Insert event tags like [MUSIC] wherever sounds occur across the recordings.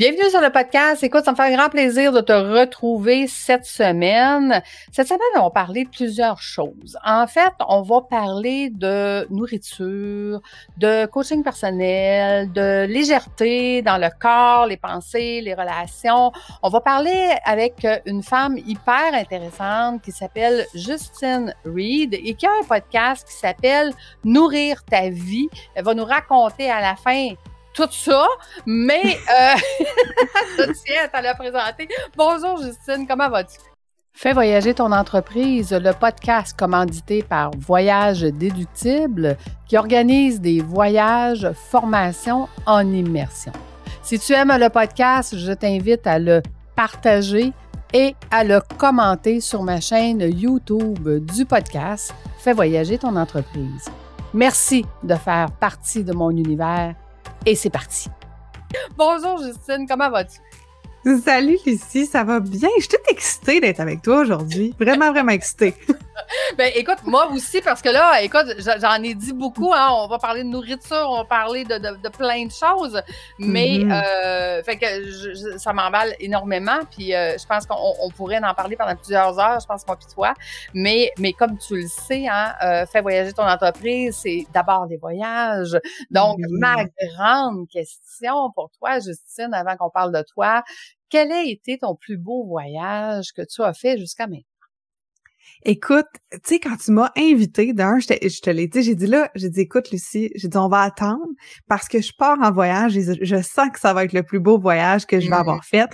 Bienvenue sur le podcast. Écoute, ça me fait un grand plaisir de te retrouver cette semaine. Cette semaine, on va parler de plusieurs choses. En fait, on va parler de nourriture, de coaching personnel, de légèreté dans le corps, les pensées, les relations. On va parler avec une femme hyper intéressante qui s'appelle Justine Reed et qui a un podcast qui s'appelle Nourrir ta vie. Elle va nous raconter à la fin tout ça, mais euh, [LAUGHS] tiens, à la présenter. Bonjour Justine, comment vas-tu? Fais voyager ton entreprise, le podcast commandité par Voyage Déductible qui organise des voyages, formations en immersion. Si tu aimes le podcast, je t'invite à le partager et à le commenter sur ma chaîne YouTube du podcast Fais voyager ton entreprise. Merci de faire partie de mon univers et c'est parti. Bonjour Justine, comment vas-tu? Salut Lucie, ça va bien? Je suis toute excitée d'être avec toi aujourd'hui. Vraiment, vraiment excitée. [LAUGHS] ben écoute, moi aussi, parce que là, écoute, j'en ai dit beaucoup, hein, on va parler de nourriture, on va parler de, de, de plein de choses, mais mm-hmm. euh, fait que je, ça m'emballe énormément, puis euh, je pense qu'on pourrait en parler pendant plusieurs heures, je pense moi puis toi, mais, mais comme tu le sais, hein, euh, fais voyager ton entreprise, c'est d'abord des voyages. Donc, ma grande question pour toi, Justine, avant qu'on parle de toi, quel a été ton plus beau voyage que tu as fait jusqu'à maintenant? Écoute, tu sais, quand tu m'as invité, d'un, je, te l'ai dit, j'ai dit là, j'ai dit, écoute, Lucie, j'ai dit, on va attendre parce que je pars en voyage et je sens que ça va être le plus beau voyage que je vais mmh. avoir fait.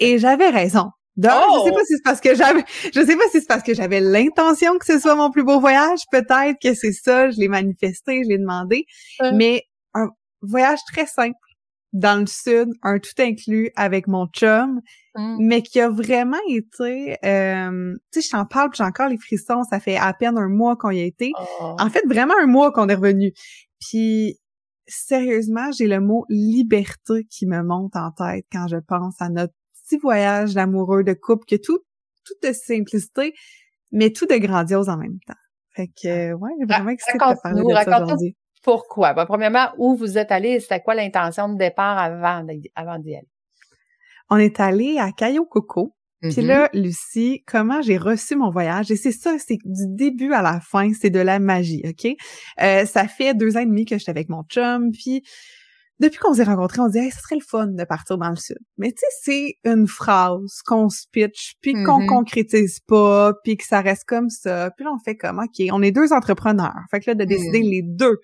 Et j'avais raison. Donc, je sais pas oh! si c'est parce que j'avais, je sais pas si c'est parce que j'avais l'intention que ce soit mon plus beau voyage. Peut-être que c'est ça, je l'ai manifesté, je l'ai demandé. Mais un voyage très simple dans le sud, un tout inclus avec mon chum, mmh. mais qui a vraiment été, euh, tu sais, je t'en parle, j'ai encore les frissons, ça fait à peine un mois qu'on y a été. Oh. En fait, vraiment un mois qu'on est revenu. Puis, sérieusement, j'ai le mot liberté qui me monte en tête quand je pense à notre petit voyage d'amoureux de couple, que tout, tout de simplicité, mais tout de grandiose en même temps. Fait que, ouais, vraiment excité de parler de ça aujourd'hui. Pourquoi? Ben, premièrement, où vous êtes allé? C'était quoi l'intention de départ avant, avant d'y aller? On est allé à Cayo Coco. Puis mm-hmm. là, Lucie, comment j'ai reçu mon voyage? Et c'est ça, c'est du début à la fin, c'est de la magie, OK? Euh, ça fait deux ans et demi que j'étais avec mon chum, puis depuis qu'on s'est rencontrés, on dit hey, ce serait le fun de partir dans le sud. Mais tu sais, c'est une phrase qu'on se pitch, puis qu'on mm-hmm. concrétise pas, puis que ça reste comme ça. Puis là, on fait comme, OK, on est deux entrepreneurs. Fait que là, de décider mm. les deux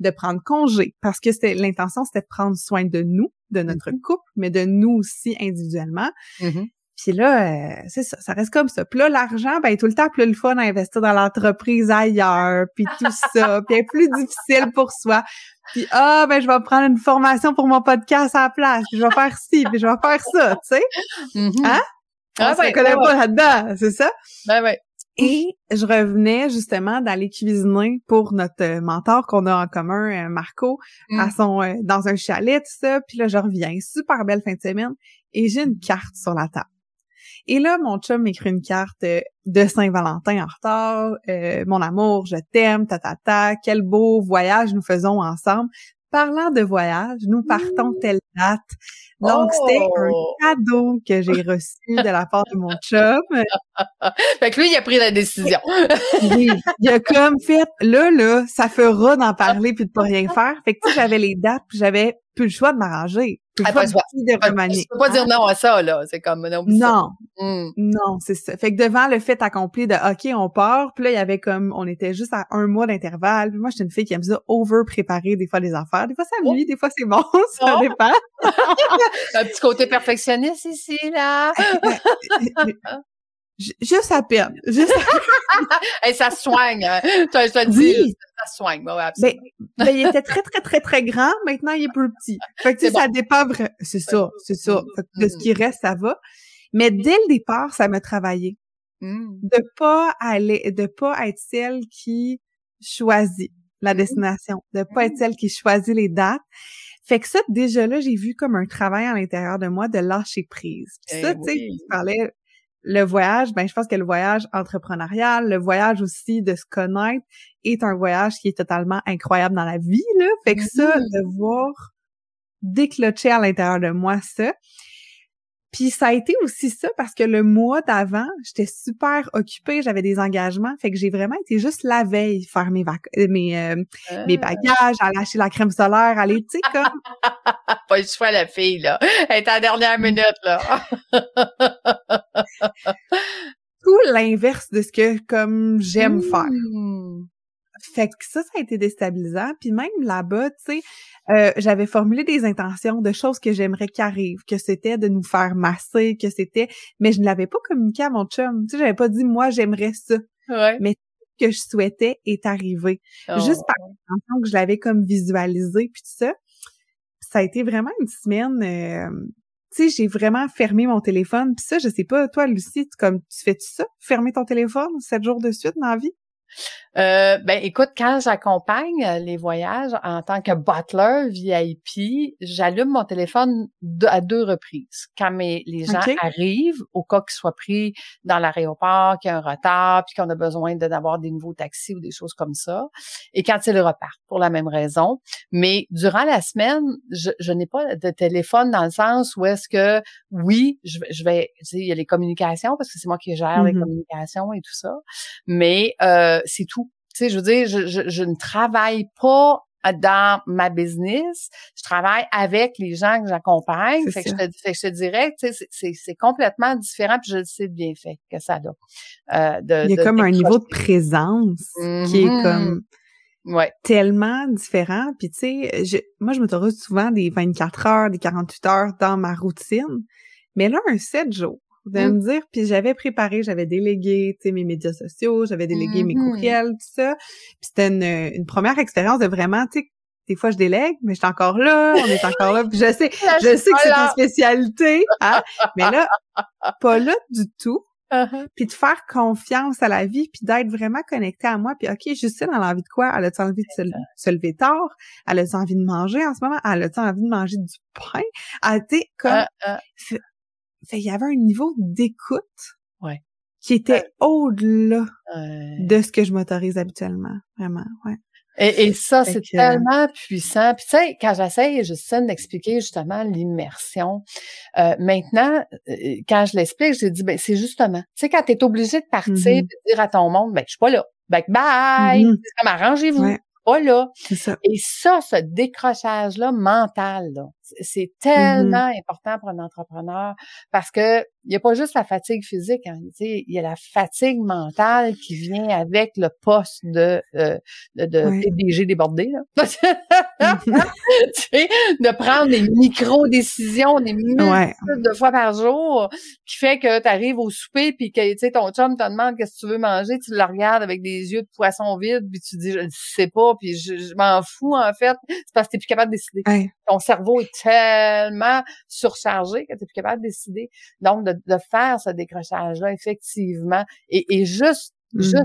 de prendre congé parce que c'était l'intention c'était de prendre soin de nous, de notre mm-hmm. couple, mais de nous aussi individuellement. Mm-hmm. Puis là, euh, c'est ça, ça reste comme ça. Puis là, l'argent, ben tout le temps plus le fun à investir dans l'entreprise ailleurs, puis tout ça, puis plus difficile pour soi. Puis ah ben je vais prendre une formation pour mon podcast à la place, puis je vais faire ci, puis je vais faire ça, tu sais. Mm-hmm. Hein? Ah, On se connaît pas là-dedans, c'est ça? Ben ouais. Et je revenais justement d'aller cuisiner pour notre euh, mentor qu'on a en commun, euh, Marco, à mm. son euh, dans un chalet, tout ça. Puis là, je reviens, super belle fin de semaine, et j'ai une carte sur la table. Et là, mon chum m'écrit une carte de Saint-Valentin en retard. mon amour, je t'aime, ta, ta ta, quel beau voyage nous faisons ensemble parlant de voyage, nous partons telle date. Donc, c'était un oh! cadeau que j'ai reçu de la part de mon chum. [LAUGHS] fait que lui, il a pris la décision. oui, il a comme fait, là, là, ça fera d'en parler puis de pas rien faire. Fait que, tu sais, j'avais les dates puis j'avais plus le choix de m'arranger. Ah, pas, de peux pas dire non à ça, là. C'est comme, non. Non. Hmm. Non, c'est ça. Fait que devant le fait accompli de, OK, on part, puis là, il y avait comme, on était juste à un mois d'intervalle. Puis moi, j'étais une fille qui aime ça over-préparer des fois les affaires. Des fois, ça nuit, des fois, c'est bon. [LAUGHS] ça oh. dépend. [LAUGHS] un petit côté perfectionniste ici, là. [LAUGHS] Juste à peine. Juste Et [LAUGHS] ça soigne. Hein. Je te dis, ça soigne. Ben, ben, il était très, très, très, très grand. Maintenant, il est plus petit. Fait que, ça dépend C'est ça, c'est ça. de ce qui reste, ça va. Mais dès le départ, ça m'a travaillé. Mmh. De pas aller, de pas être celle qui choisit la destination, de pas être celle qui choisit les dates. Fait que ça, déjà là, j'ai vu comme un travail à l'intérieur de moi de lâcher prise. Puis ça, eh tu sais, tu parlais le voyage, ben je pense que le voyage entrepreneurial, le voyage aussi de se connaître est un voyage qui est totalement incroyable dans la vie là. Fait que ça, mm-hmm. de voir décloché à l'intérieur de moi ça. Puis ça a été aussi ça parce que le mois d'avant, j'étais super occupée, j'avais des engagements, fait que j'ai vraiment été juste la veille faire mes euh, mes euh, mes ah. bagages, à lâcher la crème solaire, aller tu sais comme [LAUGHS] pas le choix la fille là, elle est en dernière minute là. [LAUGHS] Tout l'inverse de ce que comme j'aime faire. Fait que ça, ça a été déstabilisant. Puis même là-bas, tu sais, euh, j'avais formulé des intentions de choses que j'aimerais qu'ils arrivent, que c'était de nous faire masser, que c'était... Mais je ne l'avais pas communiqué à mon chum. Tu sais, j'avais pas dit, moi, j'aimerais ça. Ouais. Mais ce que je souhaitais est arrivé. Juste par oh. l'intention que je l'avais comme visualisé, puis tout ça. Ça a été vraiment une semaine... Euh, tu sais, j'ai vraiment fermé mon téléphone. Puis ça, je sais pas, toi, Lucie, tu, comme tu fais -tu ça? Fermer ton téléphone sept jours de suite dans la vie? Euh, ben écoute, quand j'accompagne euh, les voyages en tant que butler VIP, j'allume mon téléphone à deux reprises. Quand mes, les gens arrivent, au cas qu'ils soient pris dans l'aéroport, qu'il y a un retard, puis qu'on a besoin d'avoir des nouveaux taxis ou des choses comme ça, et quand ils repartent pour la même raison. Mais durant la semaine, je, je n'ai pas de téléphone dans le sens où est-ce que oui, je, je vais, tu sais, il y a les communications parce que c'est moi qui gère les mm-hmm. communications et tout ça, mais euh, c'est tout. Tu sais, je veux dire, je, je, je ne travaille pas dans ma business, je travaille avec les gens que j'accompagne. Fait, que je te, fait que je te dirais, tu sais, c'est complètement différent, puis je le sais bien fait que ça a. Euh, de, Il y a comme un niveau de présence qui est mm-hmm. comme ouais. tellement différent. Puis tu sais, moi je m'autorise souvent des 24 heures, des 48 heures dans ma routine, mais là un 7 jours de mmh. me dire, puis j'avais préparé, j'avais délégué, tu sais, mes médias sociaux, j'avais délégué mes mmh courriels, tout ça. Puis c'était une, une première expérience de vraiment, tu sais, des fois je délègue, mais je suis encore là, on est encore là, puis je sais, [LAUGHS] je sais que c'est ta spécialité, hein, mais là, [LAUGHS] pas là du tout. Uh-huh. Puis de faire confiance à la vie, puis d'être vraiment connecté à moi. Puis OK, Justine, elle a envie de quoi? Elle a envie de se, lever tard? Elle a envie de manger en ce moment? Elle a envie de manger du pain? Elle, tu comme... Uh-uh. Fait il y avait un niveau d'écoute ouais. qui était au-delà de ce que je m'autorise habituellement. Vraiment, ouais. Et, et ça, c'est tellement puissant. Puis tu sais, quand j'essaye, Justine, d'expliquer justement l'immersion, euh, maintenant, euh, quand je l'explique, j'ai dit, ben c'est justement, tu sais, quand tu es obligé de partir mm de dire à ton monde, ben je suis pas là. Ben bye! Mm comme arrangez-vous. Pas là. Ça. Et ça, ce décrochage-là mental, là, c'est mm-hmm. tellement important pour un entrepreneur parce que il y a pas juste la fatigue physique, hein, il y a la fatigue mentale qui vient avec le poste de euh, de, de PDG débordé là. [LAUGHS] de prendre des micro décisions des minutes de fois par jour qui fait que tu arrives au souper puis que tu sais ton chum te demande qu'est-ce que tu veux manger, tu le regardes avec des yeux de poisson vide puis tu dis je ne sais pas puis je, m'en fous en fait, c'est parce que tu plus capable de décider. Ton cerveau est tellement surchargé que tu n'es plus capable de décider. Donc, de, faire ce décrochage-là, effectivement, et, juste, juste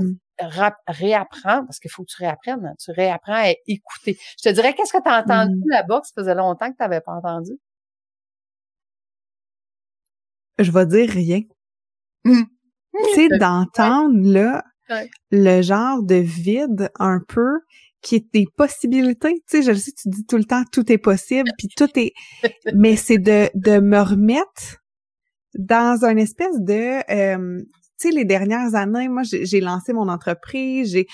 mm-hmm. réapprendre, parce qu'il faut que tu réapprennes, hein, tu réapprends à écouter. Je te dirais, qu'est-ce que tu as entendu mm-hmm. là-bas que ça faisait longtemps que tu n'avais pas entendu? Je vais dire rien. Mmh. Tu sais, [LAUGHS] d'entendre, là, le genre de vide un peu qui est des possibilités. Tu sais, je le sais, tu dis tout le temps tout est possible, puis tout est. [LAUGHS] Mais c'est de de me remettre dans une espèce de euh, tu sais, les dernières années, moi, j'ai lancé mon entreprise, j'ai,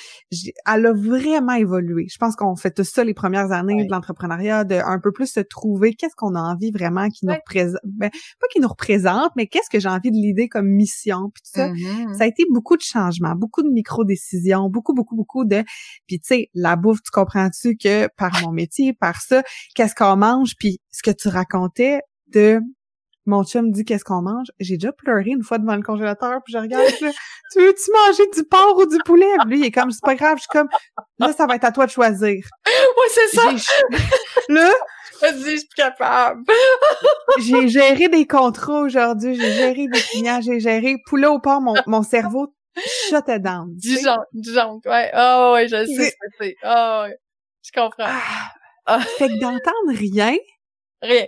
elle a vraiment évolué. Je pense qu'on fait tout ça les premières années de l'entrepreneuriat, de un peu plus se trouver qu'est-ce qu'on a envie vraiment qui nous représente, ben, pas qui nous représente, mais qu'est-ce que j'ai envie de l'idée comme mission, puis tout ça. Mm-hmm. Ça a été beaucoup de changements, beaucoup de micro-décisions, beaucoup, beaucoup, beaucoup de, puis tu sais, la bouffe, tu comprends-tu que par mon métier, par ça, qu'est-ce qu'on mange, puis ce que tu racontais de mon chum dit qu'est-ce qu'on mange? J'ai déjà pleuré une fois devant le congélateur, puis je regarde, tu veux-tu manger du porc ou du poulet? lui, il est comme, c'est pas grave. Je suis comme, là, ça va être à toi de choisir. Oui, c'est ça. Là, je dis, je suis capable. [LAUGHS] j'ai géré des contrats aujourd'hui, j'ai géré des clients, j'ai géré poulet au porc, mon, mon cerveau shut down. Dijon, Dijon, ouais. Oh, ouais, je sais c'est. Oh, ouais. Je comprends. Ah. Fait que d'entendre rien,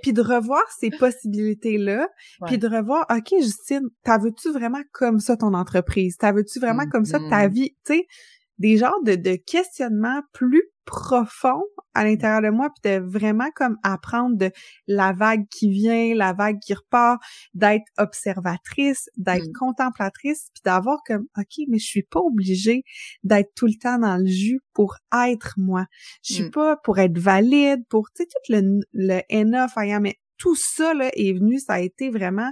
puis de revoir ces possibilités-là, puis de revoir, OK, Justine, t'as veux-tu vraiment comme ça ton entreprise? T'as veux-tu vraiment comme ça ta mm-hmm. vie? Tu sais, des genres de, de questionnements plus profond à l'intérieur de moi, puis de vraiment comme apprendre de la vague qui vient, la vague qui repart, d'être observatrice, d'être mm. contemplatrice, puis d'avoir comme OK, mais je suis pas obligée d'être tout le temps dans le jus pour être moi. Je suis mm. pas pour être valide, pour tu sais tout le le enough I mais tout ça là est venu, ça a été vraiment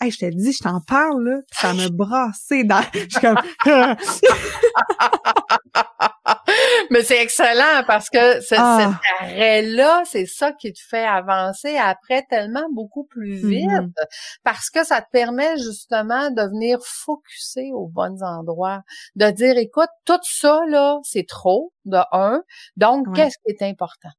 Hey, je te dis, je t'en parle, là, ça me brassé dans... Je suis comme... [LAUGHS] [LAUGHS] Mais c'est excellent parce que cet ah. arrêt-là, c'est ça qui te fait avancer après tellement beaucoup plus mm-hmm. vite parce que ça te permet justement de venir focuser aux bons endroits, de dire, écoute, tout ça, là, c'est trop, de un. Donc, qu'est-ce qui est important?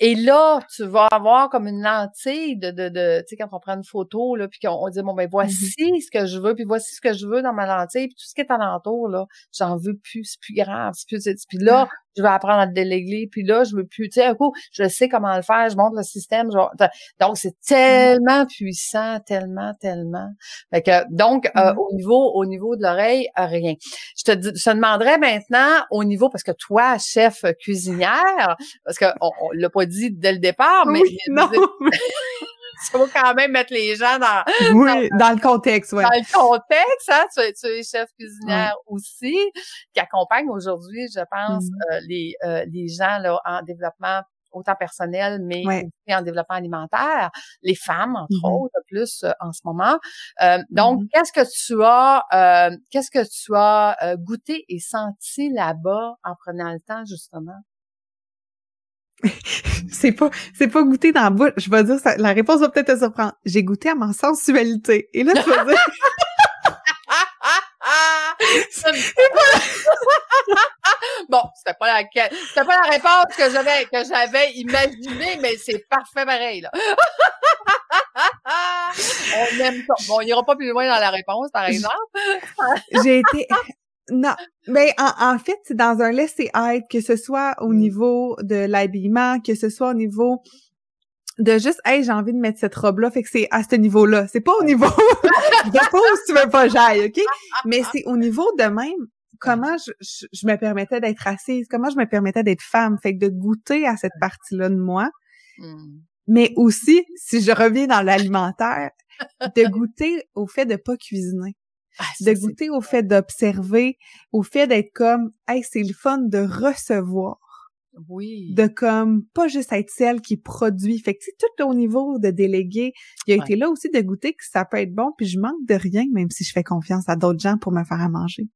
Et là, tu vas avoir comme une lentille de, de, de tu sais, quand on prend une photo, là, puis qu'on dit, bon, ben, voici mm-hmm. ce que je veux, puis voici ce que je veux dans ma lentille, puis tout ce qui est alentour, là, j'en veux plus, c'est plus grave, c'est plus, puis là, je vais apprendre à le déléguer, puis là, je veux plus, tu sais, un coup, je sais comment le faire, je montre le système, donc c'est tellement puissant, tellement, tellement. Fait que, donc, euh, mm-hmm. au niveau, au niveau de l'oreille, rien. Je te, je te demanderais maintenant, au niveau, parce que toi, chef cuisinière, parce qu'on on, l'a pas dit dès le départ, mais, non, [LAUGHS] ça va quand même mettre les gens dans, oui, dans, le contexte, ouais. Dans le contexte, hein, tu, tu es chef cuisinière aussi, qui accompagne aujourd'hui, je pense, mm. euh, les, euh, les gens là, en développement autant personnel, mais aussi en développement alimentaire, les femmes, entre mm-hmm. autres, plus euh, en ce moment. donc, mm-hmm. qu'est-ce que tu as, qu'est-ce que tu as goûté et senti là-bas en prenant le temps, justement? [LAUGHS] c'est pas c'est pas goûter dans la bouche. Je vais dire ça, la réponse va peut-être te surprendre. J'ai goûté à ma sensualité. Et là tu vas dire [LAUGHS] bon, c'était pas la c'était pas la réponse que j'avais que j'avais imaginée, mais c'est parfait pareil là. [LAUGHS] on aime ça. Bon, on ira pas plus loin dans la réponse, par exemple. J'ai été non, mais en, fait, c'est dans un laisser-être, que ce soit au niveau de l'habillement, que ce soit au niveau de juste hey j'ai envie de mettre cette robe là fait que c'est à ce niveau là c'est pas au niveau [LAUGHS] de pose tu veux pas j'aille ok? Mais c'est au niveau de même comment je, je, me permettais d'être assise comment je me permettais d'être femme fait que de goûter à cette partie là de moi. Hmm. mais aussi si je reviens dans l'alimentaire de goûter au fait de pas cuisiner ah, de goûter au fait d'observer, au fait d'être comme, hey, c'est le fun de recevoir. Oui. De comme, pas juste être celle qui produit. Fait que, tout au niveau de déléguer, il a été là aussi de goûter que ça peut être bon, puis je manque de rien, même si je fais confiance à d'autres gens pour me faire à manger.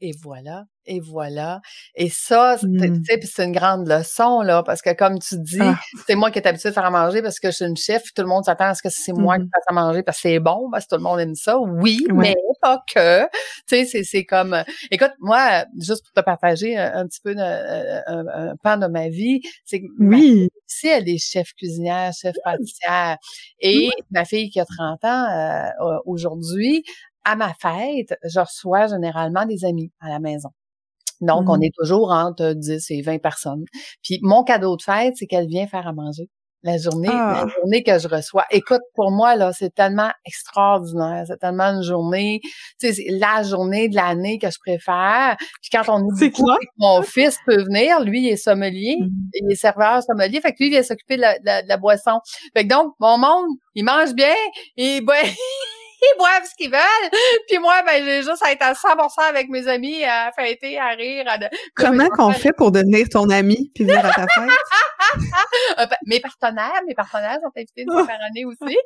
Et voilà et voilà. Et ça, mmh. c'est une grande leçon, là, parce que comme tu dis, ah. c'est moi qui est habituée de faire à manger parce que je suis une chef, tout le monde s'attend à ce que c'est moi qui mmh. fasse à manger parce que c'est bon, parce que tout le monde aime ça. Oui, mais pas que. Tu sais, c'est comme... Euh, écoute, moi, juste pour te partager un, petit peu euh, un, pan de ma vie, c'est que oui. si elle est chef cuisinière, chef mmh. pâtissière, et ma fille qui a 30 ans euh, aujourd'hui, à ma fête, je reçois généralement des amis à la maison. Donc, on mmh. est toujours entre 10 et 20 personnes. Puis mon cadeau de fête, c'est qu'elle vient faire à manger. La journée, la ah! journée que je reçois. Écoute, pour moi, là, c'est tellement extraordinaire. C'est tellement une journée, tu sais, c'est la journée de l'année que je préfère. Puis quand on dit que mon fils peut venir, lui, il est sommelier, mmh. il est serveur sommelier, fait que lui, il vient s'occuper de la, de la, boisson. Fait que donc, mon monde, il mange bien, et ben, [LAUGHS] ils boivent ce qu'ils veulent. [LAUGHS] Puis moi, ben, j'ai juste à être à 100% avec mes amis, à fêter, à rire. À Comment qu'on fait pour devenir ton ami puis venir à ta fête? Euh, [LAUGHS] ben, mes partenaires, mes partenaires sont invités une fois par année aussi. [LAUGHS]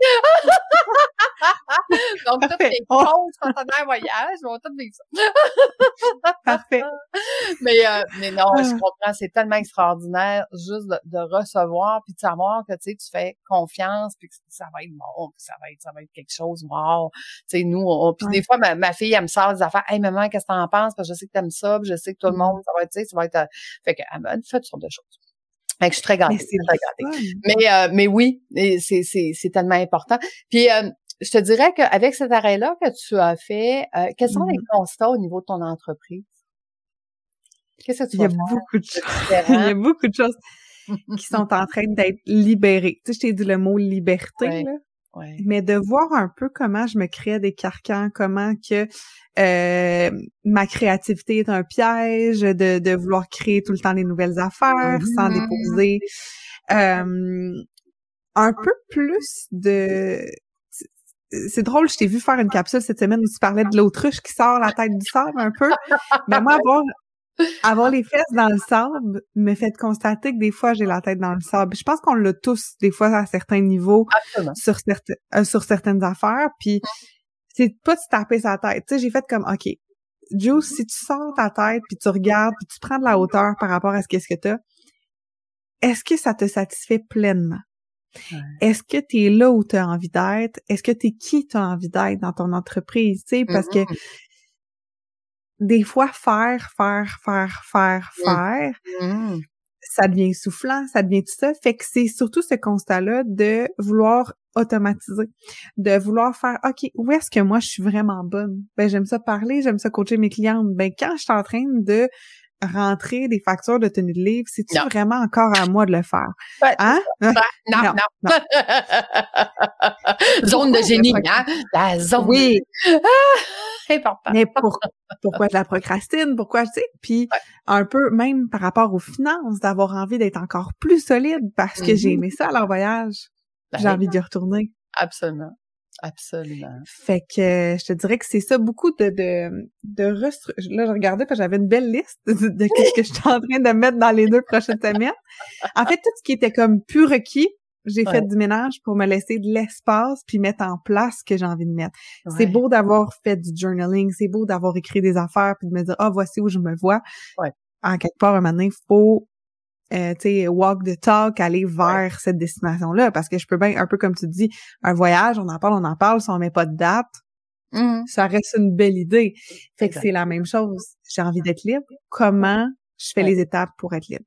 Donc, tous les comptes partenaires voyage vont tous vivre ça. Parfait. Mais, euh, mais non, je ah. comprends, c'est tellement extraordinaire juste de, recevoir puis de savoir que, tu sais, tu fais confiance puis que ça va être bon, puis ça va être, ça va être quelque chose, wow. Tu sais, nous, puis des fois, ma, fille, elle me sort des affaires, hey, maman, qu'est-ce que t'en penses? Parce que je sais que t'aimes ça, puis je sais que tout le mm. monde, ça va être, tu sais, ça va être, euh, fait qu'elle me fait toutes sortes de choses. Fait que je suis très gâtée. Mais, mais, euh, mais oui, c'est, c'est, c'est tellement important. Puis, euh, je te dirais qu'avec cet arrêt-là que tu as fait, euh, quels sont les mmh constats au niveau de ton entreprise? Qu'est-ce que tu Il y a beaucoup de choses. [LAUGHS] Il y a beaucoup de choses [LAUGHS] qui sont en train d'être libérées. Tu sais, je t'ai dit le mot liberté, là. Mais de voir un peu comment je me crée des carcans, comment que euh, ma créativité est un piège, de, de vouloir créer tout le temps des nouvelles affaires sans mm-hmm. déposer. Euh, un peu plus de c'est drôle, je t'ai vu faire une capsule cette semaine où tu parlais de l'autruche qui sort la tête du sable un peu. Mais moi, avoir, avoir les fesses dans le sable me fait constater que des fois, j'ai la tête dans le sable. Je pense qu'on l'a tous, des fois, à certains niveaux, sur, certaines, euh, sur certaines affaires. Puis, c'est pas de se taper sa tête. Tu sais, j'ai fait comme, OK, Juice, si tu sors ta tête, puis tu regardes, puis tu prends de la hauteur par rapport à ce qu'est-ce que t'as, est-ce que ça te satisfait pleinement? Est-ce que tu es là où tu as envie d'être? Est-ce que tu es qui tu as envie d'être dans ton entreprise? Tu sais, parce que mm-hmm. Des fois, faire, faire, faire, faire, mm. faire, Mm. ça devient soufflant, ça devient tout ça. Fait que c'est surtout ce constat-là de vouloir automatiser, de vouloir faire, OK, où est-ce que moi je suis vraiment bonne? Ben, j'aime ça parler, j'aime ça coacher mes clientes. Ben, quand je suis en train de rentrer des factures de tenue de livre, c'est-tu vraiment encore à moi de le faire? Hein? Non, non, Non, non. [LAUGHS] zone de génie, hein? La zone. Oui, Ah, mais pour, pourquoi je la procrastine? Pourquoi, tu sais? Puis Ouais. un peu, même par rapport aux finances, d'avoir envie d'être encore plus solide parce que j'ai Mhm. aimé ça, leur voyage. Ben J'ai envie d'y retourner. Absolument. Absolument. Fait que euh, je te dirais que c'est ça, beaucoup de de, de restru- Là, je regardais parce que j'avais une belle liste de, de ce que je suis en train de mettre dans les deux prochaines semaines. En fait, tout ce qui était comme plus requis, j'ai Ouais. fait du ménage pour me laisser de l'espace puis mettre en place ce que j'ai envie de mettre. C'est beau d'avoir fait du journaling, c'est beau d'avoir écrit des affaires puis de me dire ah voici où je me vois. Ouais. En quelque part, un moment faut euh, tu sais walk the talk, aller vers cette destination là parce que je peux bien un peu comme tu dis un voyage, on en parle, on en parle, si on met pas de date, Mhm. ça reste une belle idée. Fait que c'est la même chose. J'ai envie d'être libre. Comment je fais les étapes pour être libre?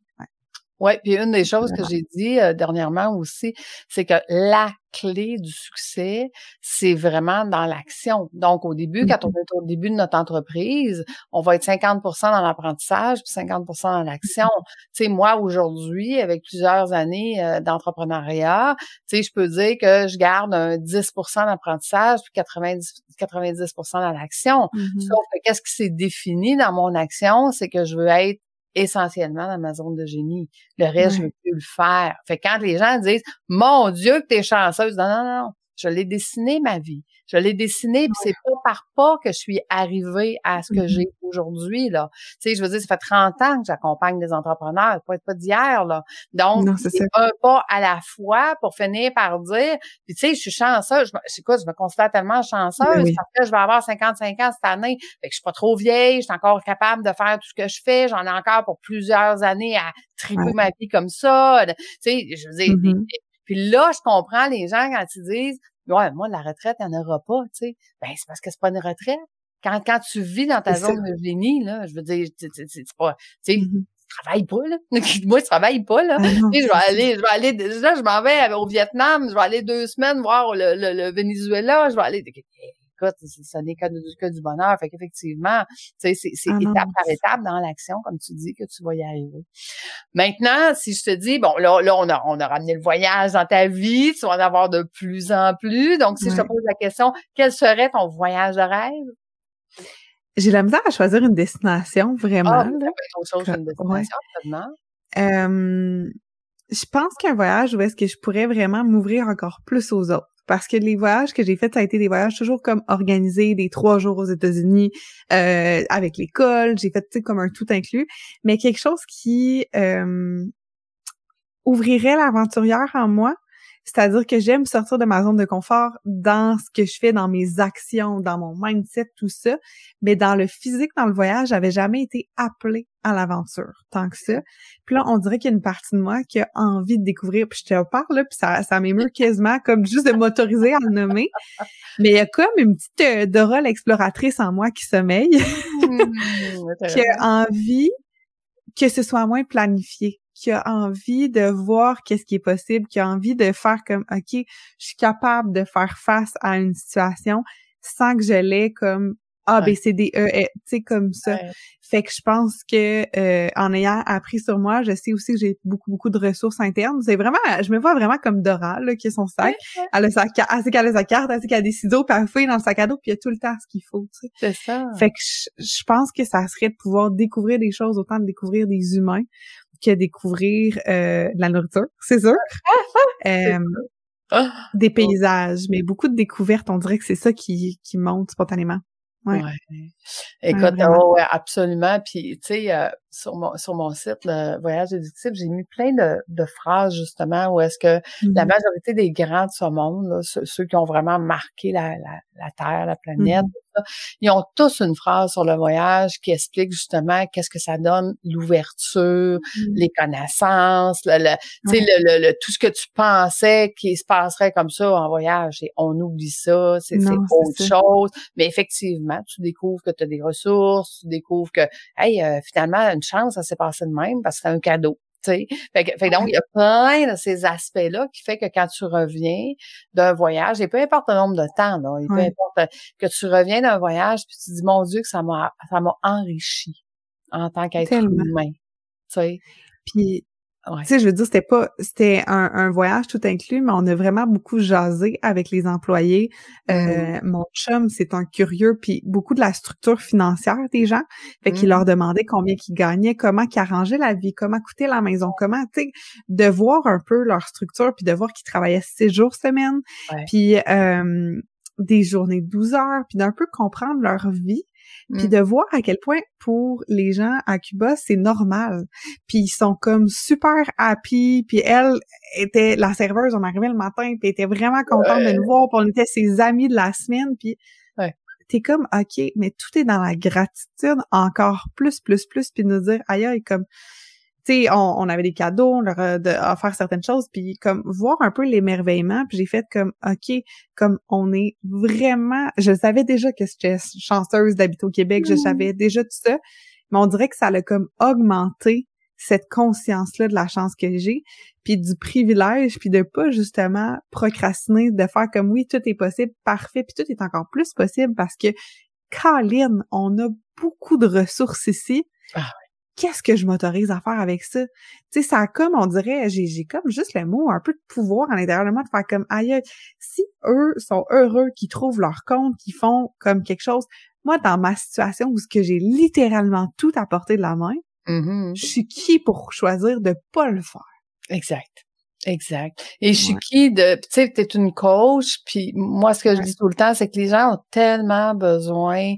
Ouais, puis une des choses que j'ai dit euh, dernièrement aussi, c'est que la clé du succès, c'est vraiment dans l'action. Donc, au début, quand on Mhm. est au début de notre entreprise, on va être 50 dans l'apprentissage puis 50 dans l'action. Tu sais, moi, aujourd'hui, avec plusieurs années euh, d'entrepreneuriat, tu sais, je peux dire que je garde un 10% d'apprentissage puis 90, 90 dans l'action. Mhm. Sauf que qu'est-ce qui s'est défini dans mon action, c'est que je veux être essentiellement dans ma zone de génie. Le reste, je Ouais. veux plus le faire. Fait que quand les gens disent Mon Dieu, que t'es chanceuse, non, non, non. Je l'ai dessiné, ma vie. Je l'ai dessiné, puis c'est pas par pas que je suis arrivée à ce que j'ai aujourd'hui, là. Tu sais, je veux dire, ça fait 30 ans que j'accompagne des entrepreneurs, pas, pas d'hier, là. Donc, c'est un pas à la fois pour finir par dire, puis tu sais, je suis chanceuse, je, quoi, je me considère tellement chanceuse Ben oui. parce que je vais avoir 55 ans cette année, fait que je suis pas trop vieille, je suis encore capable de faire tout ce que je fais, j'en ai encore pour plusieurs années à triper Ouais. ma vie comme ça, tu sais, je veux dire, Mhm. puis là, je comprends les gens quand ils disent, ouais, moi, la retraite, il n'y en aura pas, tu sais. Ben, c'est parce que c'est pas une retraite. Quand, quand tu vis dans ta zone de génie, là, je veux dire, c'est pas, tu sais, Mhm. tu travailles pas, là. [LAUGHS] moi, je travaille pas, là. Sais, je vais aller, je vais aller, là, je m'en vais au Vietnam, je vais aller deux semaines voir le, le, le Venezuela, je vais aller, écoute, c'est- ça n'est que, du- que du bonheur. Fait qu'effectivement, tu sais, c'est Ah étape par étape dans l'action, comme tu dis, que tu vas y arriver. Maintenant, si je te dis, bon, là, là, on a, on a ramené le voyage dans ta vie, tu vas en avoir de plus en plus. Donc, si je te pose la question, quel serait ton voyage de rêve? J'ai la misère à choisir une destination, vraiment. Ah, chose destination. Euh, je pense qu'un voyage où est-ce que je pourrais vraiment m'ouvrir encore plus aux autres. Parce que les voyages que j'ai faits, ça a été des voyages toujours comme organisés, des trois jours aux États-Unis, euh, avec l'école. J'ai fait, comme un tout inclus. Mais quelque chose qui euh, ouvrirait l'aventurière en moi, c'est-à-dire que j'aime sortir de ma zone de confort dans ce que je fais, dans mes actions, dans mon mindset, tout ça. Mais dans le physique, dans le voyage, j'avais jamais été appelée à l'aventure tant que ça. Puis là, on dirait qu'il y a une partie de moi qui a envie de découvrir. Puis je te parle, là, puis ça, ça m'émeut [LAUGHS] quasiment comme juste de m'autoriser à le nommer. Mais il y a comme une petite euh, Dora l'exploratrice en moi qui sommeille, Mmh, [LAUGHS] qui a envie que ce soit moins planifié, qui a envie de voir qu'est-ce qui est possible, qui a envie de faire comme, OK, je suis capable de faire face à une situation sans que je l'ai comme A, B, C, D, E, tu sais, comme ça. Fait que je pense que euh, en ayant appris sur moi, je sais aussi que j'ai beaucoup, beaucoup de ressources internes. C'est vraiment, je me vois vraiment comme Dora, là, qui a son sac. Elle a sa, elle sait qu'elle a sa carte, elle sait qu'elle a des ciseaux, puis elle fouille dans le sac à dos, puis il y a tout le temps ce qu'il faut, tu sais. C'est ça. Fait que je, pense que ça serait de pouvoir découvrir des choses, autant de découvrir des humains que découvrir euh, de la nourriture, c'est sûr. [LAUGHS] euh, ah! des paysages, mais beaucoup de découvertes, on dirait que c'est ça qui, qui monte spontanément. Ouais. Écoute, oh, ouais, absolument. Puis, tu sais, euh, sur mon sur mon site, le voyage éducatif, j'ai mis plein de, de phrases justement où est-ce que la mmh majorité des grands de ce monde, là, ceux, qui ont vraiment marqué la, la, la Terre, la planète, ils ont tous une phrase sur le voyage qui explique justement qu'est-ce que ça donne, l'ouverture, mmh. les connaissances, le, le, le, tout ce que tu pensais qui se passerait comme ça en voyage. Et on oublie ça, c'est autre chose. Mais effectivement, tu découvres que tu as des ressources, tu découvres que, hey, euh, finalement, une chance, ça s'est passé de même parce que c'est un cadeau. Fait, fait donc, il y a plein de ces aspects-là qui fait que quand tu reviens d'un voyage, et peu importe le nombre de temps, là, et peu importe que tu reviens d'un voyage, puis tu dis, mon Dieu, que ça m'a ça m'a enrichi en tant qu'être humain. Puis tu sais, je veux dire, c'était pas, c'était un, un, voyage tout inclus, mais on a vraiment beaucoup jasé avec les employés. Euh, mon chum, c'est un curieux, puis beaucoup de la structure financière des gens. Fait qu'il leur mmh. demandait combien qu'ils gagnaient, comment qu'ils arrangeaient la vie, comment coûtait la maison, comment, tu sais, de voir un peu leur structure, puis de voir qu'ils travaillaient six jours semaine, puis euh, des journées de 12 heures, puis d'un peu comprendre leur vie puis mmh. de voir à quel point pour les gens à Cuba c'est normal puis ils sont comme super happy puis elle était la serveuse on arrivait le matin puis était vraiment contente de nous voir puis on était ses amis de la semaine puis ouais. t'es comme ok mais tout est dans la gratitude encore plus plus plus puis nous dire aïe comme tu on, on, avait des cadeaux, on leur a offert certaines choses, puis comme voir un peu l'émerveillement, puis j'ai fait comme, OK, comme on est vraiment, je savais déjà que j'étais chanceuse d'habiter au Québec, je savais déjà tout ça, mais on dirait que ça a comme augmenté cette conscience-là de la chance que j'ai, puis du privilège, puis de pas justement procrastiner, de faire comme oui, tout est possible, parfait, puis tout est encore plus possible parce que, Colin, on a beaucoup de ressources ici. Ah qu'est-ce que je m'autorise à faire avec ça? Tu sais, ça a comme, on dirait, j'ai, j'ai comme juste le mot, un peu de pouvoir à l'intérieur de moi de faire comme, aïe, si eux sont heureux, qu'ils trouvent leur compte, qu'ils font comme quelque chose, moi, dans ma situation où ce que j'ai littéralement tout à portée de la main, mm-hmm. je suis qui pour choisir de pas le faire? Exact. Exact. Et je suis qui de, tu sais, t'es une coach, puis moi, ce que je dis tout le temps, c'est que les gens ont tellement besoin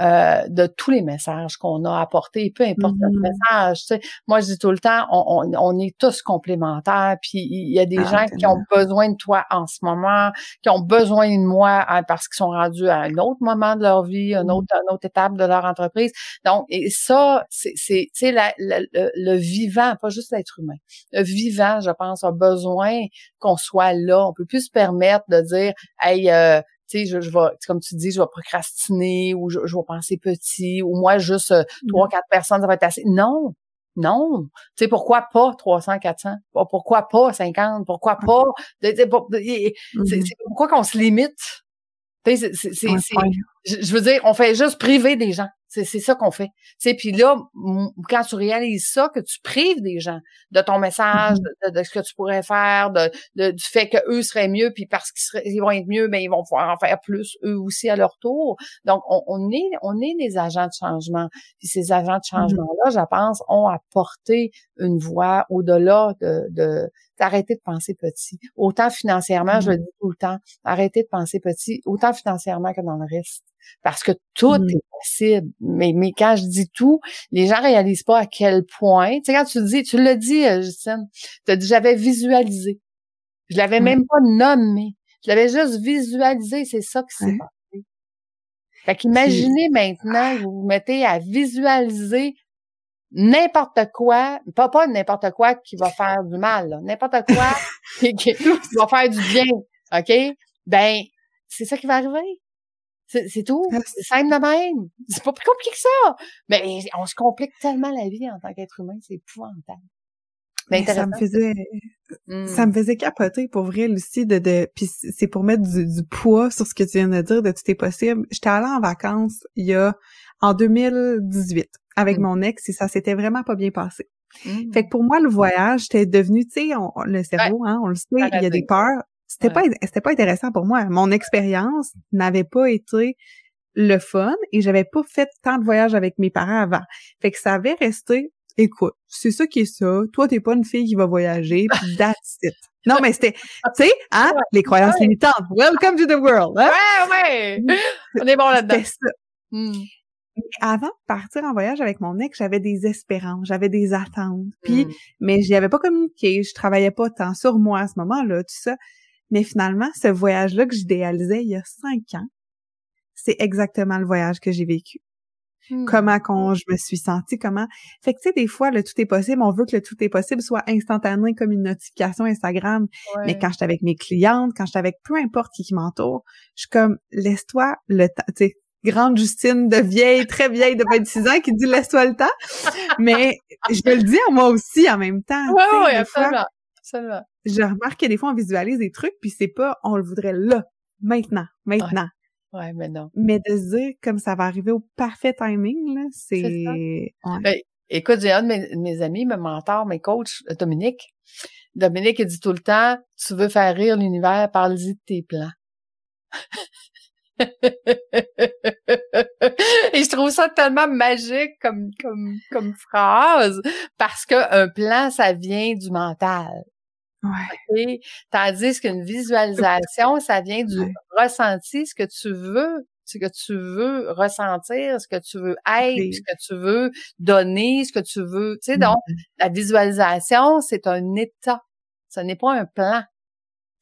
euh, de tous les messages qu'on a apportés, peu importe le mmh message, tu sais. Moi, je dis tout le temps, on, on, on est tous complémentaires, puis il y a des ah, gens qui ont besoin de toi en ce moment, qui ont besoin de moi hein, parce qu'ils sont rendus à un autre moment de leur vie, une mmh. autre, une autre étape de leur entreprise. Donc, et ça, c'est, tu sais, le, le vivant, pas juste l'être humain. Le vivant, je pense, a besoin besoin qu'on soit là. On peut plus se permettre de dire, hey, euh, tu sais, je, je vais, comme tu dis, je vais procrastiner ou je, vais penser petit ou moi juste euh, mmh. trois, quatre personnes, ça va être assez. Non, non. Tu sais, pourquoi pas 300, 400? Pourquoi pas 50? Pourquoi pas? Mmh. pourquoi qu'on se limite? c'est, je veux dire, on fait juste priver des gens. C'est ça qu'on fait. Tu puis là, quand tu réalises ça, que tu prives des gens de ton message, mm-hmm. de, ce que tu pourrais faire, de, du fait que eux seraient mieux, puis parce qu'ils vont être mieux, mais ben, ils vont pouvoir en faire plus eux aussi à leur tour. Donc, on, est on est des agents de changement. Puis ces agents de mm-hmm. changement-là, je pense, ont apporté une voix au-delà de, de d'arrêter de penser petit. Autant financièrement, je le mm-hmm. dis tout le temps, arrêter de penser petit, autant financièrement que dans le reste parce que tout mmh. est possible. Mais, mais quand je dis tout, les gens réalisent pas à quel point. Tu sais, quand tu dis, tu l'as dit, euh, Justine, tu as dit, j'avais visualisé. Je l'avais même pas nommé. Je l'avais juste visualisé. C'est ça qui s'est passé. Fait qu'imaginez maintenant, vous vous mettez à visualiser n'importe quoi, pas pas n'importe quoi qui va faire du mal, n'importe quoi [LAUGHS] qui, qui, va faire du bien, OK? Ben, c'est ça qui va arriver. C'est tout. C'est simple de même. [LAUGHS] C'est pas plus compliqué que ça. Mais on se complique tellement la vie en tant qu'être humain, c'est épouvantable. Mais ça me faisait ça me mmh. faisait capoter pour vrai Lucie de de puis c'est pour mettre du, du, poids sur ce que tu viens de dire de tout est possible. J'étais allée en vacances il y a en 2018 avec mmh. mon ex et ça s'était vraiment pas bien passé. Mmh. Fait que pour moi le voyage c'était devenu tu sais le cerveau hein, on le sait, il y a des peurs. C'était pas c'était pas intéressant pour moi. Mon expérience n'avait pas été le fun et j'avais pas fait tant de voyages avec mes parents avant. Fait que ça avait resté écoute, c'est ça qui est ça. Toi, t'es pas une fille qui va voyager, [LAUGHS] puis that's it. Non, mais c'était, tu sais, hein, les croyances limitantes. Welcome to the world. Hein? Ouais, ouais. On est bon là-dedans. C'était ça. Hmm. avant de partir en voyage avec mon ex, j'avais des espérances, j'avais des attentes. Puis, hmm. mais j'y avais pas communiqué, je travaillais pas tant sur moi à ce moment-là, tout ça. Mais finalement, ce voyage-là que j'idéalisais il y a cinq ans, c'est exactement le voyage que j'ai vécu. Hmm. Comment qu'on je me suis sentie, comment. Fait que tu sais, des fois, le tout est possible, on veut que le tout est possible soit instantané comme une notification Instagram. Mais quand je suis avec mes clientes, quand je suis avec peu importe qui, qui m'entoure, je suis comme laisse-toi le temps. Tu sais, grande Justine de vieille, très vieille de 26 ans qui dit laisse-toi le temps. Mais je le dis à moi aussi en même temps. Oui, oui, absolument. absolument. Je remarque que des fois on visualise des trucs puis c'est pas on le voudrait là, maintenant, maintenant. Ouais, mais non. Mais de se dire comme ça va arriver au parfait timing, là, c'est... Ben, écoute, j'ai un de mes, mes, amis, mes mentors, mes coachs, Dominique. Dominique, il dit tout le temps, tu veux faire rire l'univers, parle-y de tes plans. [LAUGHS] Et je trouve ça tellement magique comme comme comme phrase parce que un plan ça vient du mental. Ouais. Tandis qu'une visualisation, ça vient du ressenti, ce que tu veux, ce que tu veux ressentir, ce que tu veux être, ce que tu veux donner, ce que tu veux. Tu sais, donc, mm-hmm. la visualisation, c'est un état. Ce n'est pas un plan.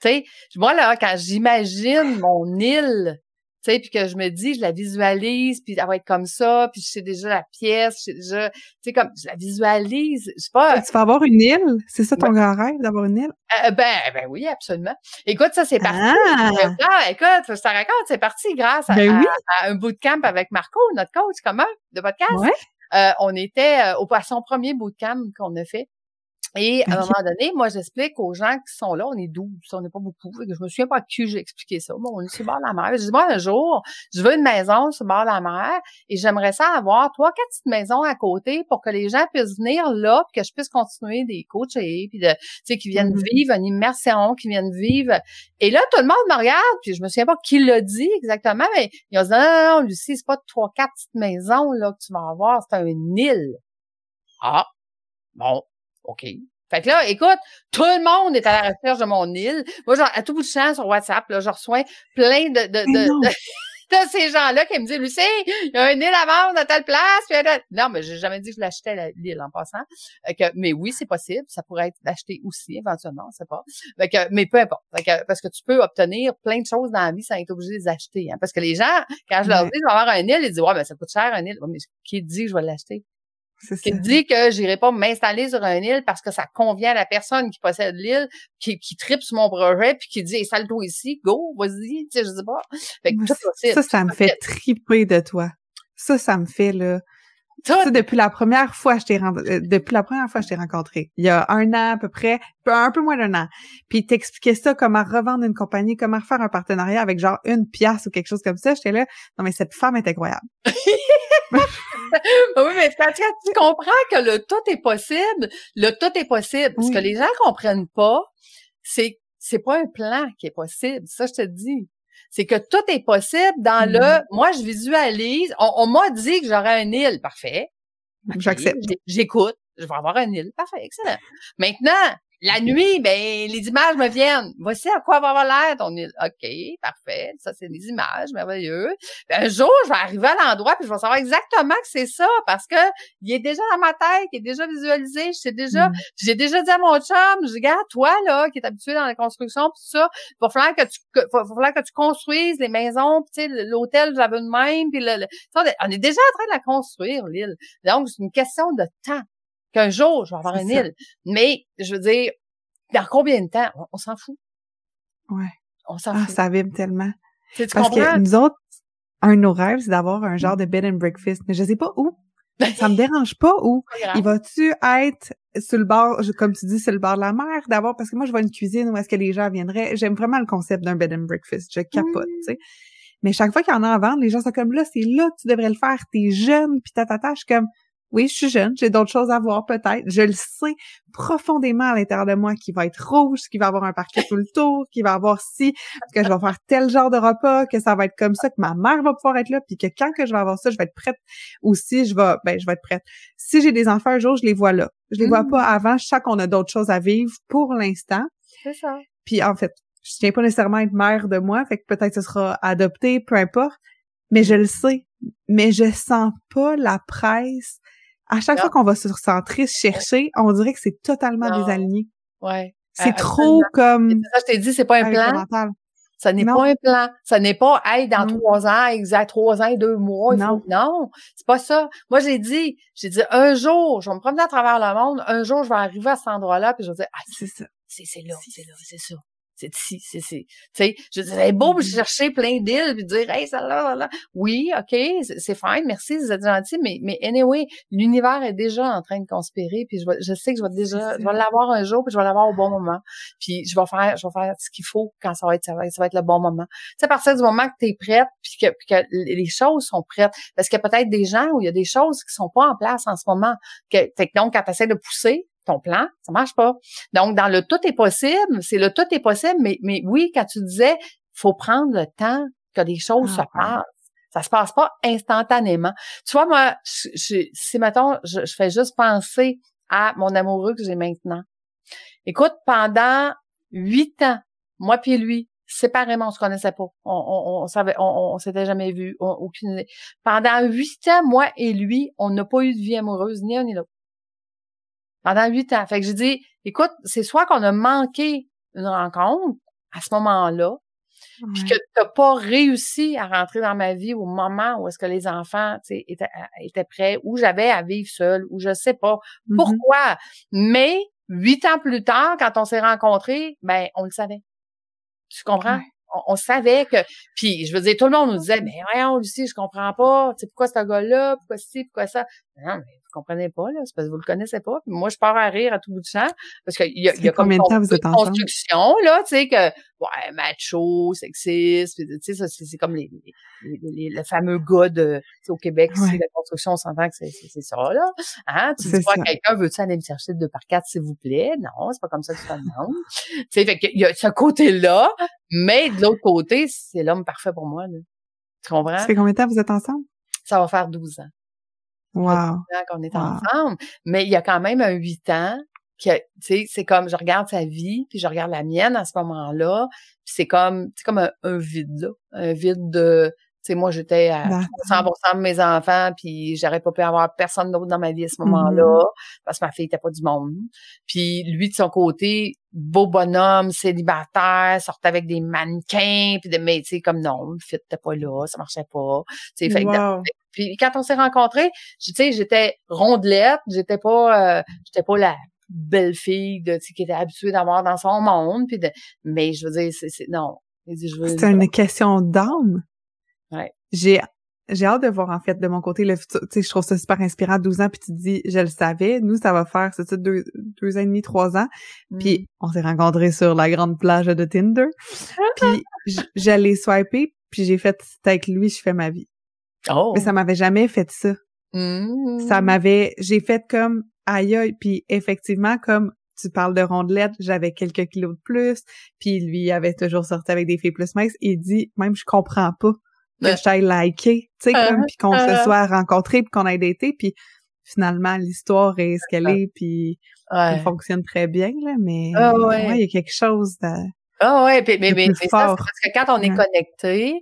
Tu sais, moi, là, quand j'imagine mon île, tu sais, puis que je me dis, je la visualise, puis elle va être comme ça, puis je sais déjà la pièce, je sais déjà, tu sais, comme, je la visualise, je sais pas. Tu vas avoir une île? C'est ça ton grand rêve, d'avoir une île? Euh, ben, ben oui, absolument. Écoute, ça, c'est parti. Ah! ah écoute, je te raconte, c'est parti grâce à, ben un bootcamp avec Marco, notre coach commun de podcast. Ouais. Euh, on était euh, au, à son premier bootcamp qu'on a fait. Et à un moment donné, moi, j'explique aux gens qui sont là, on est 12, on n'est pas beaucoup. je me souviens pas à qui j'ai expliqué ça. Bon, on est sur le bord de la mer. Je dis, moi, un jour, je veux une maison sur le bord de la mer et j'aimerais ça avoir trois, quatre petites maisons à côté pour que les gens puissent venir là puis que je puisse continuer des coachés puis de, tu sais, qui viennent mm-hmm. vivre une immersion, qui viennent vivre. Et là, tout le monde me regarde puis je me souviens pas qui l'a dit exactement, mais ils ont dit, non, non, non, Lucie, c'est pas trois, quatre petites maisons, là, que tu vas avoir, c'est une île. Ah, bon, OK. Fait que là, écoute, tout le monde est à la recherche de mon île. Moi, genre, à tout bout de champ sur WhatsApp, là, je reçois plein de, de, de, [LAUGHS] de, ces gens-là qui me disent, Lucie, il y a un île à vendre à telle place. Puis, non, mais j'ai jamais dit que je l'achetais l'île en passant. que, mais oui, c'est possible. Ça pourrait être d'acheter aussi, éventuellement, on sait pas. Fait que, mais peu importe. Fait que, parce que tu peux obtenir plein de choses dans la vie sans être obligé de les acheter. Hein. Parce que les gens, quand je leur dis, je vais avoir un île, ils disent, ouais, ben, ça coûte cher un île. mais qui dit que je vais l'acheter? Qui dit que j'irai pas m'installer sur un île parce que ça convient à la personne qui possède l'île, qui, qui tripe sur mon projet, puis qui dit installe-toi ici, go, vas-y, tu sais, je sais pas. ça, ça, me fait triper de toi. Ça, ça me fait là. Ça, depuis la première fois je t'ai euh, depuis la première fois je t'ai rencontré, il y a un an à peu près, un peu moins d'un an. Puis t'expliquais ça, comment revendre une compagnie, comment faire un partenariat avec genre une pièce ou quelque chose comme ça. J'étais là, non mais cette femme est incroyable. [LAUGHS] oui, mais quand tu comprends que le tout est possible, le tout est possible. Ce que les gens comprennent pas, c'est c'est pas un plan qui est possible. Ça, je te dis. C'est que tout est possible dans le. Mm-hmm. Moi, je visualise. On, m'a dit que j'aurais un île. Parfait. J'accepte. J'écoute. Je vais avoir un île. Parfait. Excellent. Maintenant, la nuit, ben, les images me viennent. Voici à quoi va avoir l'air ton île. OK, parfait. Ça, c'est des images, merveilleux. Ben, un jour, je vais arriver à l'endroit puis je vais savoir exactement que c'est ça parce que il est déjà dans ma tête, il est déjà visualisé. Je sais déjà, mm. j'ai déjà dit à mon chum, je regarde, toi, là, qui est habitué dans la construction pis tout ça, il va falloir que tu, va falloir que tu construises les maisons tu sais, l'hôtel, j'avais de même puis le, on est déjà en train de la construire, l'île. Donc, c'est une question de temps qu'un jour, je vais avoir une île. Mais, je veux dire, dans combien de temps? On, s'en fout. Ouais. On s'en ah, fout. ça vibre tellement. Parce que nous autres, un de nos rêves, c'est d'avoir un genre de bed and breakfast. Mais je sais pas où. [LAUGHS] ça me dérange pas ou il va-tu être sur le bord, comme tu dis, sur le bord de la mer d'abord parce que moi je vois une cuisine où est-ce que les gens viendraient. J'aime vraiment le concept d'un bed and breakfast. Je capote, tu sais. Mais chaque fois qu'il y en a à vendre, les gens sont comme là, c'est là que tu devrais le faire. T'es jeune, puis ta je suis comme oui, je suis jeune, j'ai d'autres choses à voir peut-être. Je le sais profondément à l'intérieur de moi qu'il va être rouge, qu'il va avoir un parquet tout le tour, qu'il va avoir si, que je vais faire tel genre de repas, que ça va être comme ça, que ma mère va pouvoir être là, puis que quand que je vais avoir ça, je vais être prête. Ou si je vais, ben je vais être prête. Si j'ai des enfants un jour, je les vois là. Je les vois pas mm. avant. Je sens qu'on a d'autres choses à vivre pour l'instant. C'est ça. Puis en fait, je tiens pas nécessairement à être mère de moi, fait que peut-être ce sera adopté, peu importe. Mais je le sais. Mais je sens pas la presse à chaque fois qu'on va se centrer, se chercher, on dirait que c'est totalement désaligné. Ouais. C'est trop comme. ça, je t'ai dit, c'est pas un plan. Ça n'est pas un plan. Ça n'est pas, hey, dans mm. trois ans, exact, trois ans et deux mois. non. Non, c'est pas ça. Moi, j'ai dit, j'ai dit, un jour, je vais me promener à travers le monde, un jour, je vais arriver à cet endroit-là, puis je vais dire, ah, c'est ça. C'est là, c'est là, c'est ça c'est ici, c'est, c'est, tu sais, je dirais, beau mm-hmm. chercher plein d'îles puis dire, hey, ça là, là, Oui, ok, c'est, fine, merci, vous êtes gentil, mais, mais anyway, l'univers est déjà en train de conspirer puis je, je sais que je vais déjà, je vais l'avoir un jour puis je vais l'avoir au bon moment. Puis je vais faire, je vais faire ce qu'il faut quand ça va être, ça va être, le bon moment. Tu sais, à partir du moment que tu es prête puis que, puis que les choses sont prêtes, parce qu'il y a peut-être des gens où il y a des choses qui sont pas en place en ce moment. Que donc, quand tu essaies de pousser, ton plan, ça marche pas. Donc, dans le tout est possible, c'est le tout est possible, mais, mais oui, quand tu disais, faut prendre le temps que des choses se ah, passent. Ça se passe pas instantanément. Tu vois, moi, je, si, mettons, je, fais juste penser à mon amoureux que j'ai maintenant. Écoute, pendant huit ans, moi puis lui, séparément, on se connaissait pas. On, on, on savait, on, on s'était jamais vu, aucune Pendant huit ans, moi et lui, on n'a pas eu de vie amoureuse, ni un ni l'autre pendant huit ans. Fait que j'ai dit, écoute, c'est soit qu'on a manqué une rencontre à ce moment-là, puis que t'as pas réussi à rentrer dans ma vie au moment où est-ce que les enfants étaient, étaient prêts, ou j'avais à vivre seule, ou je sais pas mm-hmm. pourquoi. Mais huit ans plus tard, quand on s'est rencontrés, ben on le savait. Tu comprends? On, savait que. Puis je veux dire, tout le monde nous disait, mais voyons, Lucie, je comprends pas. Tu sais, pourquoi ce gars-là, pourquoi ci, pourquoi ça? Non, mais comprenez pas, là, c'est parce que vous le connaissez pas. moi, je pars à rire à tout bout de champ, parce qu'il y a, y a comme une construction, là, tu sais, que, ouais, macho, sexiste, tu sais, ça, c'est comme les, les, le fameux gars de, au Québec, c'est la construction, on s'entend que c'est ça, là. Hein? Tu dis pas quelqu'un, veut-tu aller me chercher deux par quatre, s'il vous plaît? Non, c'est pas comme ça que tu te demandes. tu sais, fait qu'il y a ce côté-là, mais de l'autre côté, c'est l'homme parfait pour moi, là. Tu comprends? Ça fait combien de temps vous êtes ensemble? Ça va faire 12 ans. Wow. qu'on est ensemble. Mais il y a quand même un huit ans que, tu sais, c'est comme, je regarde sa vie, puis je regarde la mienne à ce moment-là, c'est comme, c'est comme un, vide, là. Un vide de, tu sais, moi, j'étais à 100% de mes enfants, puis j'aurais pas pu avoir personne d'autre dans ma vie à ce moment-là, mm-hmm. parce que ma fille était pas du monde. Puis lui, de son côté, beau bonhomme, célibataire, sortait avec des mannequins, puis de, mais tu sais, comme non, fit pas là, ça marchait pas. Tu sais, puis quand on s'est rencontrés, tu sais, j'étais rondelette, j'étais pas, euh, j'étais pas la belle fille de, qui était habituée d'avoir dans son monde, puis de, mais je veux dire, c'est, non. C'est une question d'âme. Ouais. J'ai j'ai hâte de voir en fait de mon côté le futur. Tu sais, je trouve ça super inspirant, 12 ans, puis tu te dis, je le savais. Nous, ça va faire, c'est deux, deux ans et demi, trois ans. Puis mm. on s'est rencontrés sur la grande plage de Tinder. [LAUGHS] puis j'allais swiper, puis j'ai fait, avec lui, je fais ma vie. Oh. Mais ça m'avait jamais fait ça. Ça mmh. m'avait, j'ai fait comme aïe aïe, puis effectivement comme tu parles de rondelette, j'avais quelques kilos de plus, puis lui avait toujours sorti avec des filles plus minces. Il dit même je comprends pas que je t'aille liker, tu sais comme puis qu'on se uh-huh. soit rencontrés puis qu'on ait daté, puis finalement l'histoire est ce qu'elle est, puis elle fonctionne très bien là, mais ah il y a quelque chose de ah ouais, mais, mais, ça, parce que quand on est connecté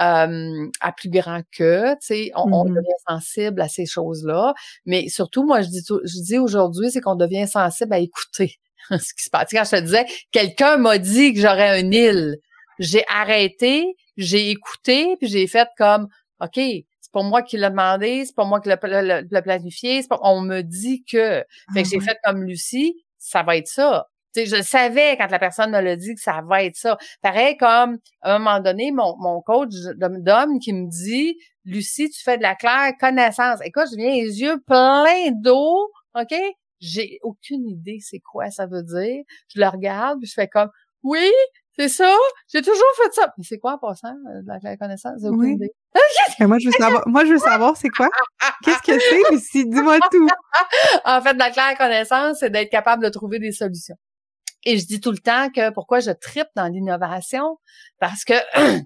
euh, à plus grand que, tu sais, on, on, mmh devient sensible à ces choses-là. Mais surtout, moi, je dis, je dis aujourd'hui, c'est qu'on devient sensible à écouter [LAUGHS] ce qui se passe. Quand je te disais, quelqu'un m'a dit que j'aurais une île, j'ai arrêté, j'ai écouté, puis j'ai fait comme, ok, c'est pas moi qui l'ai demandé, c'est pas moi qui l'ai planifié, pas, on me dit que. Fait que ah j'ai fait comme Lucie, ça va être ça sais, je savais quand la personne me l'a dit que ça va être ça. Pareil comme, à un moment donné, mon, mon coach d'homme qui me dit, Lucie, tu fais de la claire connaissance. Écoute, je viens les yeux pleins d'eau, OK? J'ai aucune idée c'est quoi ça veut dire. Je le regarde, puis je fais comme, oui, c'est ça, j'ai toujours fait ça. Mais c'est quoi en passant, euh, de la claire connaissance? Aucune idée. [LAUGHS] moi, je veux savoir, moi, je veux savoir c'est quoi. Qu'est-ce que c'est, Lucie? Dis-moi tout. [LAUGHS] en fait, la claire connaissance, c'est d'être capable de trouver des solutions. Et je dis tout le temps que pourquoi je tripe dans l'innovation, parce que [CLEARS THROAT]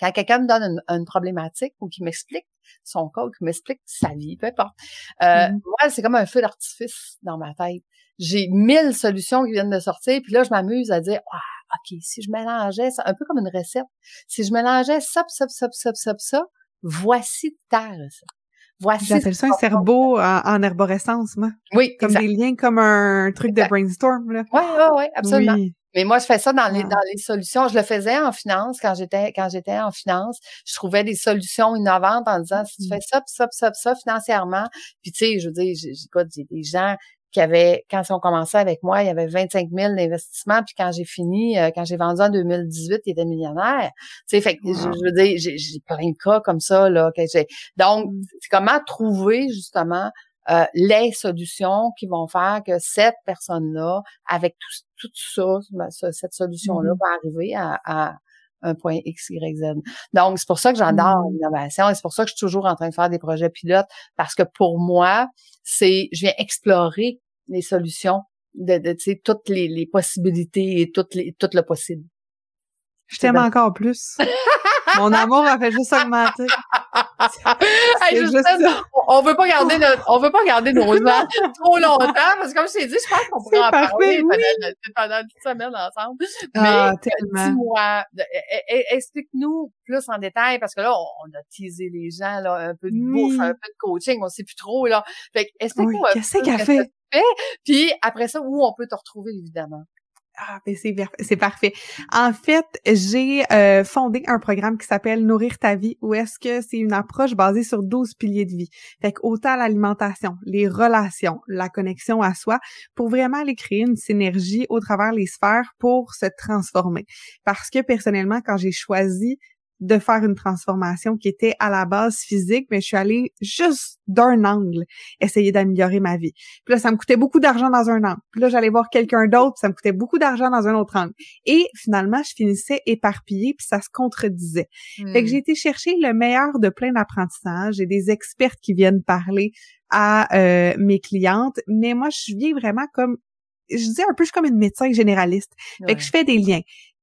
quand quelqu'un me donne une, problématique ou qui m'explique son cas ou qui m'explique sa vie, peu importe, euh, mm-hmm. moi, c'est comme un feu d'artifice dans ma tête. J'ai mille solutions qui viennent de sortir, puis là, je m'amuse à dire, ah, OK, si je mélangeais, c'est un peu comme une recette, si je mélangeais ça, ça, ça, ça, ça, ça, voici ta recette. Voici. J'appelle ça un cerveau en, en, arborescence, moi. Oui, Comme des liens, comme un truc de brainstorm, là. Oui, oui, oui, absolument. Mais moi, je fais ça dans les, ah. dans les solutions. Je le faisais en finance quand j'étais, quand j'étais en finance. Je trouvais des solutions innovantes en disant, si tu fais ça, ça, ça, ça, financièrement. Puis, tu sais, je veux dire, j'ai des gens qui avaient, quand ils ont commencé avec moi, il y avait 25 000 d'investissement, puis quand j'ai fini, euh, quand j'ai vendu en 2018, ils étaient millionnaires. Tu sais, fait que, je, veux dire, j'ai plein de cas comme ça, là. Que Donc, mm. c'est comment trouver, justement, euh, les solutions qui vont faire que cette personne-là, avec tout, tout ça, cette solution-là mm-hmm. va arriver à, un point X, Y, Z. Donc, c'est pour ça que j'adore mm. l'innovation et c'est pour ça que je suis toujours en train de faire des projets pilotes parce que pour moi, c'est, je viens explorer les solutions de, de tu sais, toutes les, les, possibilités et toutes les, tout le possible. Je t'aime encore plus. [LAUGHS] Mon amour a fait juste augmenter. On veut pas garder notre, on veut pas garder nos [LAUGHS] gens trop longtemps parce que comme je t'ai dit, je pense qu'on pourrait en parler pendant, pendant une semaine ensemble. Ah, Mais dis-moi, e, e, explique-nous plus en détail parce que là, on a teasé les gens là, un peu de bouffe, un peu de coaching, on sait plus trop là. Fait explique-nous qu'est-ce qu'elle fait? Puis après ça, où on peut te retrouver évidemment? Ah, ben c'est, c'est parfait. En fait, j'ai euh, fondé un programme qui s'appelle Nourrir ta vie, où est-ce que c'est une approche basée sur 12 piliers de vie. Fait autant l'alimentation, les relations, la connexion à soi, pour vraiment aller créer une synergie au travers les sphères pour se transformer. Parce que personnellement, quand j'ai choisi de faire une transformation qui était à la base physique, mais je suis allée juste d'un angle essayer d'améliorer ma vie. Puis là, ça me coûtait beaucoup d'argent dans un angle. Puis là, j'allais voir quelqu'un d'autre, ça me coûtait beaucoup d'argent dans un autre angle. Et finalement, je finissais éparpillée, puis ça se contredisait. Fait que hmm. j'ai été chercher le meilleur de plein d'apprentissages. J'ai des experts qui viennent parler à euh, mes clientes, mais moi, je viens vraiment comme je dis un peu, je suis comme une médecin généraliste. Fait que je fais des liens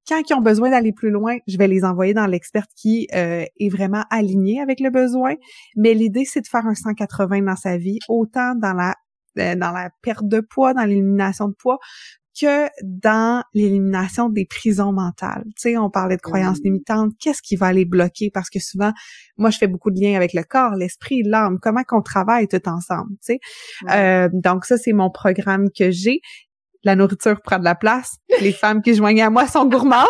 quand ils ont besoin d'aller plus loin, je vais les envoyer dans l'expert qui euh, est vraiment aligné avec le besoin. Mais l'idée, c'est de faire un 180 dans sa vie, autant dans la euh, dans la perte de poids, dans l'élimination de poids, que dans l'élimination des prisons mentales. Tu sais, on parlait de croyances limitantes. Qu'est-ce qui va les bloquer? Parce que souvent, moi, je fais beaucoup de liens avec le corps, l'esprit, l'âme, comment qu'on travaille tout ensemble, tu sais? Euh, donc, ça, c'est mon programme que j'ai la nourriture prend de la place. Les [LAUGHS] femmes qui joignent à moi sont gourmandes.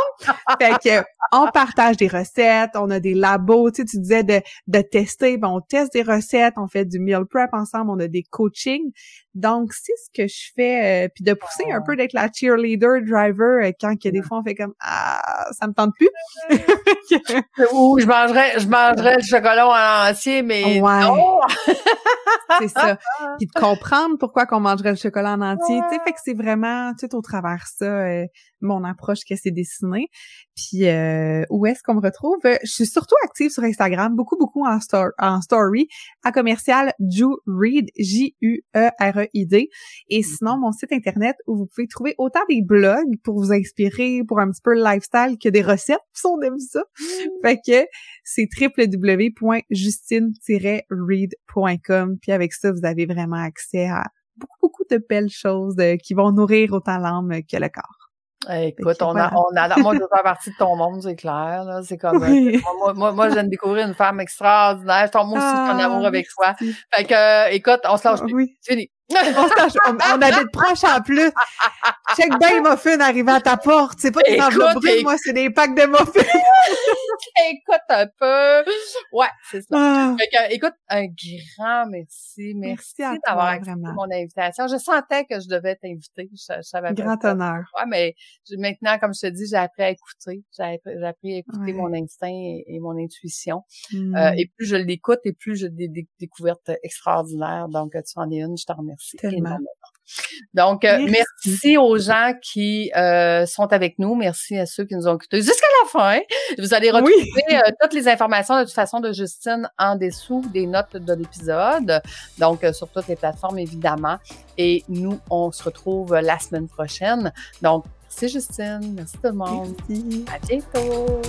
Fait que on partage des recettes, on a des labos, tu sais, tu disais de, de tester, ben on teste des recettes, on fait du meal prep ensemble, on a des coachings. Donc, c'est ce que je fais, euh, puis de pousser un peu d'être la cheerleader, driver, euh, quand que des fois on fait comme ah, ça me tente plus. [LAUGHS] Ou je mangerais, je mangerais le chocolat en entier, mais non. [LAUGHS] c'est ça. [LAUGHS] Puis de comprendre pourquoi qu'on mangerait le chocolat en entier, tu sais, fait que c'est vraiment, tu sais, au travers ça, euh, mon approche qui s'est dessinée. Puis euh, où est-ce qu'on me retrouve? Je suis surtout active sur Instagram, beaucoup, beaucoup en, en story, à commercial Ju Read, J-U-E-R-E-I-D. Et mm-hmm. sinon, mon site internet où vous pouvez trouver autant des blogs pour vous inspirer pour un petit peu le lifestyle que des recettes, si on aime ça. Mm. Fait que c'est www.justine-read.com. Puis avec ça, vous avez vraiment accès à beaucoup, beaucoup de belles choses euh, qui vont nourrir autant l'âme que le corps. Écoute, on a, on a, moi, je veux faire partie de ton monde, c'est clair, là. C'est comme, euh, moi, moi, moi, je viens de découvrir une femme extraordinaire. Je tombe aussi en amour avec toi. Fait que, euh, écoute, on se lâche plus. Oui. Fini. On, on habite proche en plus. Check bien les muffins arrivés à ta porte. C'est pas des enveloppes brunes, moi, c'est des packs de muffins. [LAUGHS] écoute un peu. Ouais, c'est ça. Ah. écoute, un grand merci. Merci, d'avoir accepté mon invitation. Je sentais que je devais t'inviter. Je, je grand honneur. Ouais, mais maintenant, comme je te dis, j'ai appris à écouter. J'ai appris, à écouter mon instinct et, mon intuition. Euh, hmm. et plus je l'écoute et plus j'ai des, découvertes extraordinaires. Donc, tu en es une. Je t'en remercie Tellement. Donc, euh, merci. aux gens qui euh, sont avec nous. Merci à ceux qui nous ont écoutés jusqu'à la fin. Vous allez retrouver euh, toutes les informations de toute façon de Justine en dessous des notes de l'épisode. Donc, sur toutes les plateformes, évidemment. Et nous, on se retrouve la semaine prochaine. Donc, merci Justine. Merci tout le monde. Merci. À bientôt.